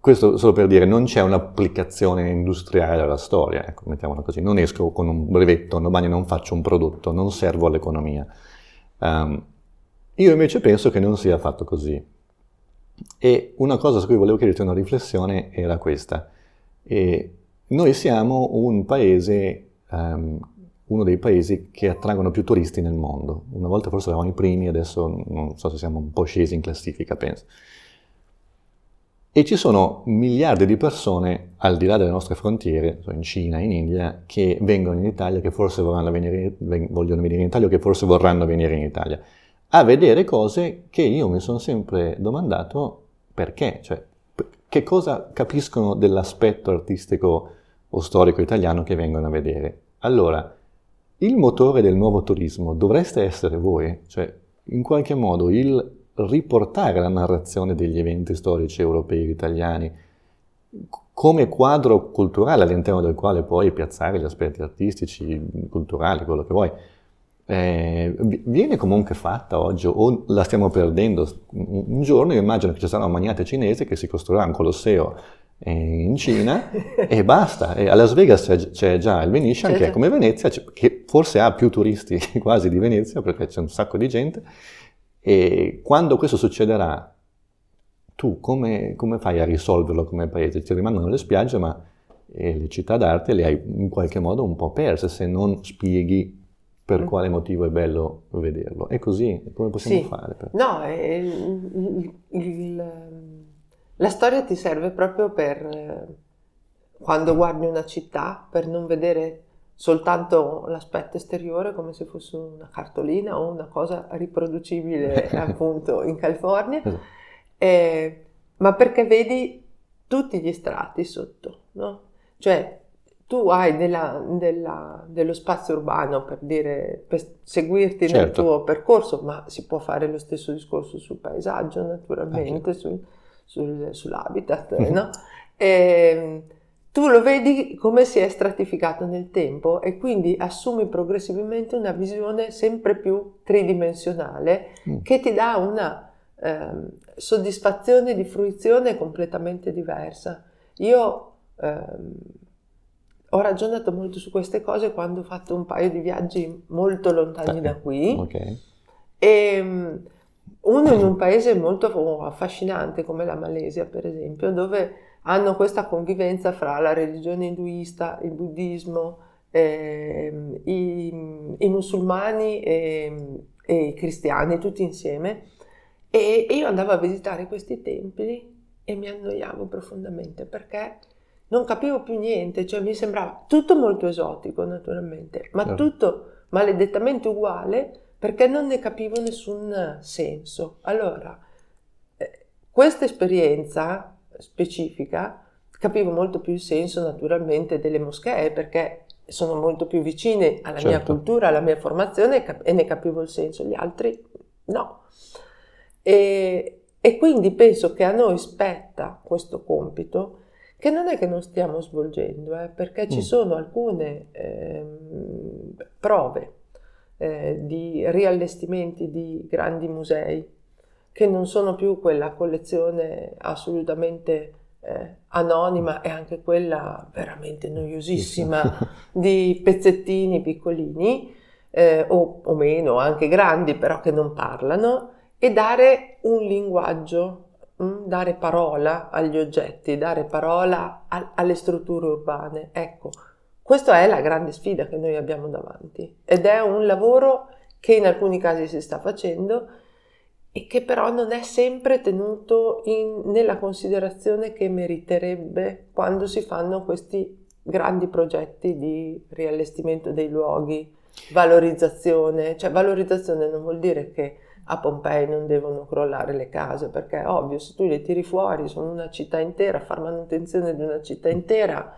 questo solo per dire, non c'è un'applicazione industriale alla storia, ecco, mettiamola così, non esco con un brevetto, domani non faccio un prodotto, non servo all'economia. Um, io invece penso che non sia affatto così. E una cosa su cui volevo chiederti una riflessione era questa. E noi siamo un paese um, uno dei paesi che attraggono più turisti nel mondo. Una volta forse eravamo i primi, adesso non so se siamo un po' scesi in classifica, penso. E ci sono miliardi di persone al di là delle nostre frontiere, in Cina, in India, che vengono in Italia, che forse venire, vogliono venire in Italia o che forse vorranno venire in Italia, a vedere cose che io mi sono sempre domandato perché, cioè che cosa capiscono dell'aspetto artistico o storico italiano che vengono a vedere. Allora, il motore del nuovo turismo dovreste essere voi, cioè in qualche modo il riportare la narrazione degli eventi storici europei e italiani come quadro culturale all'interno del quale poi piazzare gli aspetti artistici, culturali, quello che vuoi. Eh, viene comunque fatta oggi o la stiamo perdendo un giorno io immagino che ci sarà una magnate cinese che si costruirà un colosseo in Cina e basta. E a Las Vegas c'è, c'è già il Venetian che è come Venezia, che forse ha più turisti quasi di Venezia perché c'è un sacco di gente. E quando questo succederà, tu come, come fai a risolverlo come paese? Ti rimangono le spiagge, ma le città d'arte le hai in qualche modo un po' perse se non spieghi per mm. quale motivo è bello vederlo. È così, come possiamo sì. fare? Per... No, il, il, il la storia ti serve proprio per, eh, quando guardi una città, per non vedere soltanto l'aspetto esteriore come se fosse una cartolina o una cosa riproducibile appunto in California, esatto. eh, ma perché vedi tutti gli strati sotto, no? Cioè tu hai della, della, dello spazio urbano per dire, per seguirti certo. nel tuo percorso, ma si può fare lo stesso discorso sul paesaggio naturalmente, ah, certo. sul, sul, sull'habitat, mm-hmm. no? E, ehm, tu lo vedi come si è stratificato nel tempo e quindi assumi progressivamente una visione sempre più tridimensionale mm. che ti dà una eh, soddisfazione di fruizione completamente diversa. Io eh, ho ragionato molto su queste cose quando ho fatto un paio di viaggi molto lontani da qui. Okay. E, ehm, uno in un paese molto affascinante come la Malesia, per esempio, dove hanno questa convivenza fra la religione induista, il buddismo, eh, i, i, musulmani e, e, i cristiani, tutti insieme. E, e io andavo a visitare questi templi e mi annoiavo profondamente perché non capivo più niente, cioè mi sembrava tutto molto esotico naturalmente, ma certo. tutto maledettamente uguale perché non ne capivo nessun senso. Allora, eh, questa esperienza specifica capivo molto più il senso naturalmente delle moschee perché sono molto più vicine alla certo. mia cultura, alla mia formazione e ne capivo il senso, gli altri no. E, e quindi penso che a noi spetta questo compito che non è che non stiamo svolgendo, eh, perché ci mm. sono alcune eh, prove eh, di riallestimenti di grandi musei che non sono più quella collezione assolutamente eh, anonima e anche quella veramente noiosissima di pezzettini piccolini eh, o, o meno, anche grandi però che non parlano e dare un linguaggio dare parola agli oggetti, dare parola a, alle strutture urbane. Ecco, questa è la grande sfida che noi abbiamo davanti ed è un lavoro che in alcuni casi si sta facendo e che però non è sempre tenuto in, nella considerazione che meriterebbe quando si fanno questi grandi progetti di riallestimento dei luoghi, valorizzazione, cioè valorizzazione non vuol dire che a Pompei non devono crollare le case, perché è ovvio, se tu le tiri fuori, sono una città intera, far manutenzione di una città intera,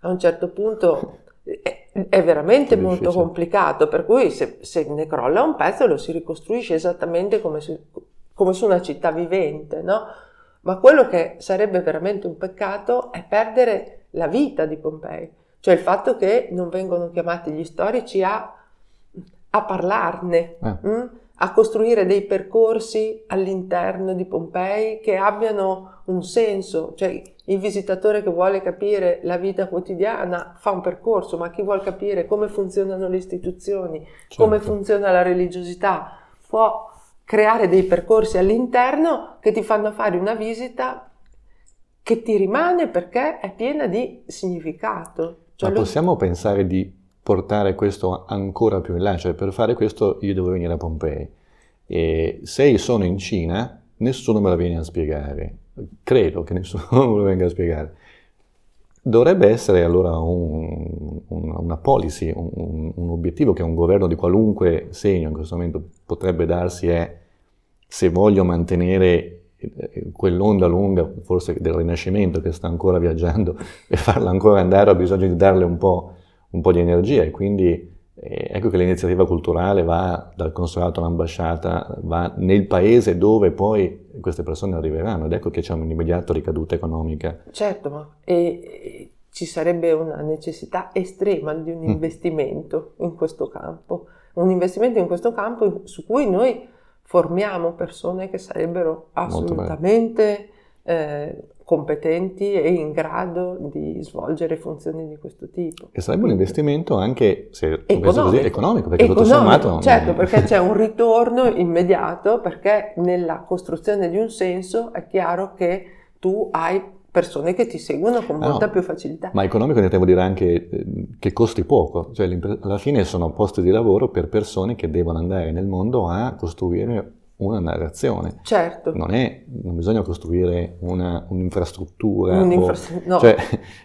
a un certo punto è, è veramente è molto complicato, per cui se, se, ne crolla un pezzo lo si ricostruisce esattamente come su, come su una città vivente, no? Ma quello che sarebbe veramente un peccato è perdere la vita di Pompei, cioè il fatto che non vengono chiamati gli storici a, a parlarne. Eh. Hm? A costruire dei percorsi all'interno di Pompei che abbiano un senso, cioè il visitatore che vuole capire la vita quotidiana fa un percorso, ma chi vuole capire come funzionano le istituzioni, certo. come funziona la religiosità, può creare dei percorsi all'interno che ti fanno fare una visita che ti rimane perché è piena di significato. Cioè ma possiamo lo... pensare di portare questo ancora più in là, cioè per fare questo io devo venire a Pompei. E se sono in Cina, nessuno me la viene a spiegare, credo che nessuno me la venga a spiegare. Dovrebbe essere allora un, un, una policy, un, un, obiettivo che un governo di qualunque segno in questo momento potrebbe darsi è se voglio mantenere eh, quell'onda lunga, forse del Rinascimento che sta ancora viaggiando e farla ancora andare, ho bisogno di darle un po' un po' di energia e quindi eh, ecco che l'iniziativa culturale va dal consolato all'ambasciata, va nel paese dove poi queste persone arriveranno ed ecco che c'è un'immediata ricaduta economica. Certo, ma e, ci sarebbe una necessità estrema di un mm. investimento mm. in questo campo, un investimento in questo campo su cui noi formiamo persone che sarebbero assolutamente eh, competenti e in grado di svolgere funzioni di questo tipo. E sarebbe un investimento anche, se economico, così, economico perché economico, tutto sommato... Certo, perché c'è un ritorno immediato, perché nella costruzione di un senso è chiaro che tu hai persone che ti seguono con ah, molta no, più facilità. Ma economico intendevo dire anche eh, che costi poco, cioè alla fine sono posti di lavoro per persone che devono andare nel mondo a costruire una narrazione. Certo. Non, è, non bisogna costruire una, un'infrastruttura. Un'infrastruttura o, no. cioè,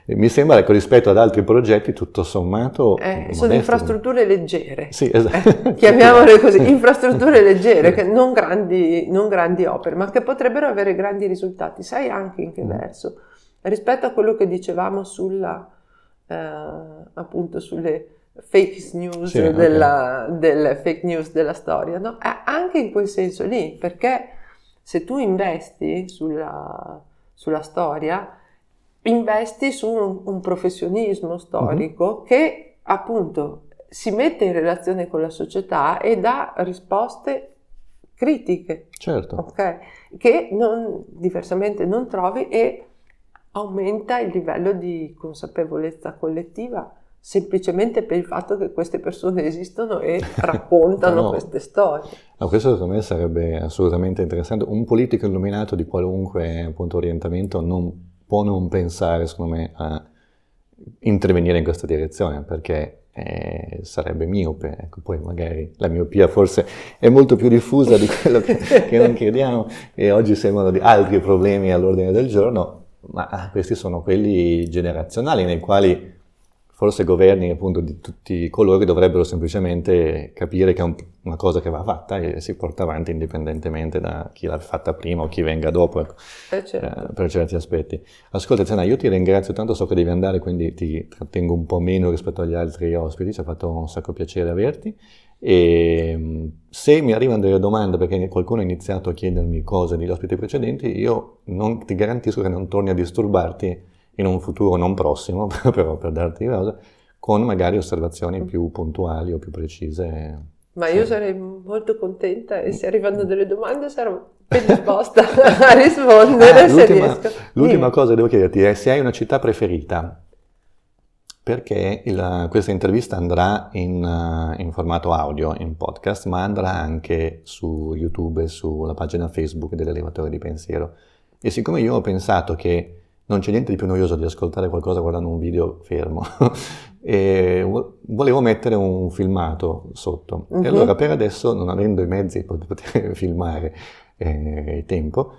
mi sembra che rispetto ad altri progetti, tutto sommato... Eh, sono infrastrutture leggere. Sì, esatto. Eh, chiamiamole così, infrastrutture leggere, che non, grandi, non, grandi, opere, ma che potrebbero avere grandi risultati. Sai anche in che mm. verso? Rispetto a quello che dicevamo sulla, eh, appunto, sulle fake news, sì, della, okay. del fake news della storia, no? anche in quel senso lì, perché se tu investi sulla, sulla storia, investi su un, un professionismo storico uh-huh. che appunto si mette in relazione con la società e dà risposte critiche, certo. okay? che non, diversamente non trovi e aumenta il livello di consapevolezza collettiva semplicemente per il fatto che queste persone esistono e raccontano no, queste storie. No, questo secondo me sarebbe assolutamente interessante. Un politico illuminato di qualunque appunto, orientamento non può non pensare, secondo me, a intervenire in questa direzione perché eh, sarebbe miope. Ecco, poi magari la miopia forse è molto più diffusa di quello che, che non crediamo e oggi sembrano altri problemi all'ordine del giorno, ma questi sono quelli generazionali nei quali forse governi appunto di tutti coloro dovrebbero semplicemente capire che è un, una cosa che va fatta e si porta avanti indipendentemente da chi l'ha fatta prima o chi venga dopo, ecco, eh certo. eh, per certi aspetti. Ascolta Zena, io ti ringrazio tanto, so che devi andare, quindi ti trattengo un po' meno rispetto agli altri ospiti, ci ha fatto un sacco piacere averti. E se mi arrivano delle domande, perché qualcuno ha iniziato a chiedermi cose degli ospiti precedenti, io non, ti garantisco che non torni a disturbarti in un futuro non prossimo, però per darti cosa, con magari osservazioni più puntuali o più precise. Ma sì. io sarei molto contenta e se arrivano delle domande sarò ben disposta a rispondere ah, se l'ultima, riesco. L'ultima Dimmi. cosa che devo chiederti è se hai una città preferita, perché il, questa intervista andrà in, uh, in, formato audio, in podcast, ma andrà anche su YouTube e sulla pagina Facebook dell'elevatore di pensiero. E siccome io ho pensato che non c'è niente di più noioso di ascoltare qualcosa guardando un video fermo. e volevo mettere un filmato sotto. Uh-huh. E mhm. allora per adesso, non avendo i mezzi per poter filmare eh, il tempo,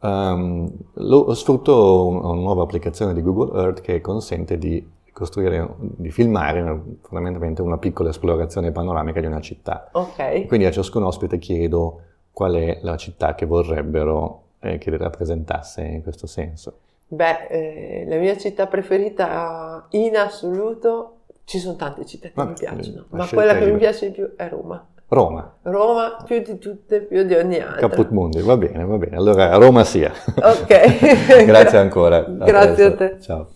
um, lo, sfrutto una nuova applicazione di Google Earth che consente di costruire, di filmare fondamentalmente una piccola esplorazione panoramica di una città. Okay. Quindi a ciascun ospite chiedo qual è la città che vorrebbero eh, che rappresentasse in questo senso. Beh, eh, la mia città preferita in assoluto, ci sono tante città che ma, mi piacciono, ma quella che mi piace di più è Roma. Roma. Roma più di tutte, più di ogni altra. Caput Mundi, va bene, va bene. Allora Roma sia. Ok. Grazie ancora. A Grazie presto. a te. Ciao.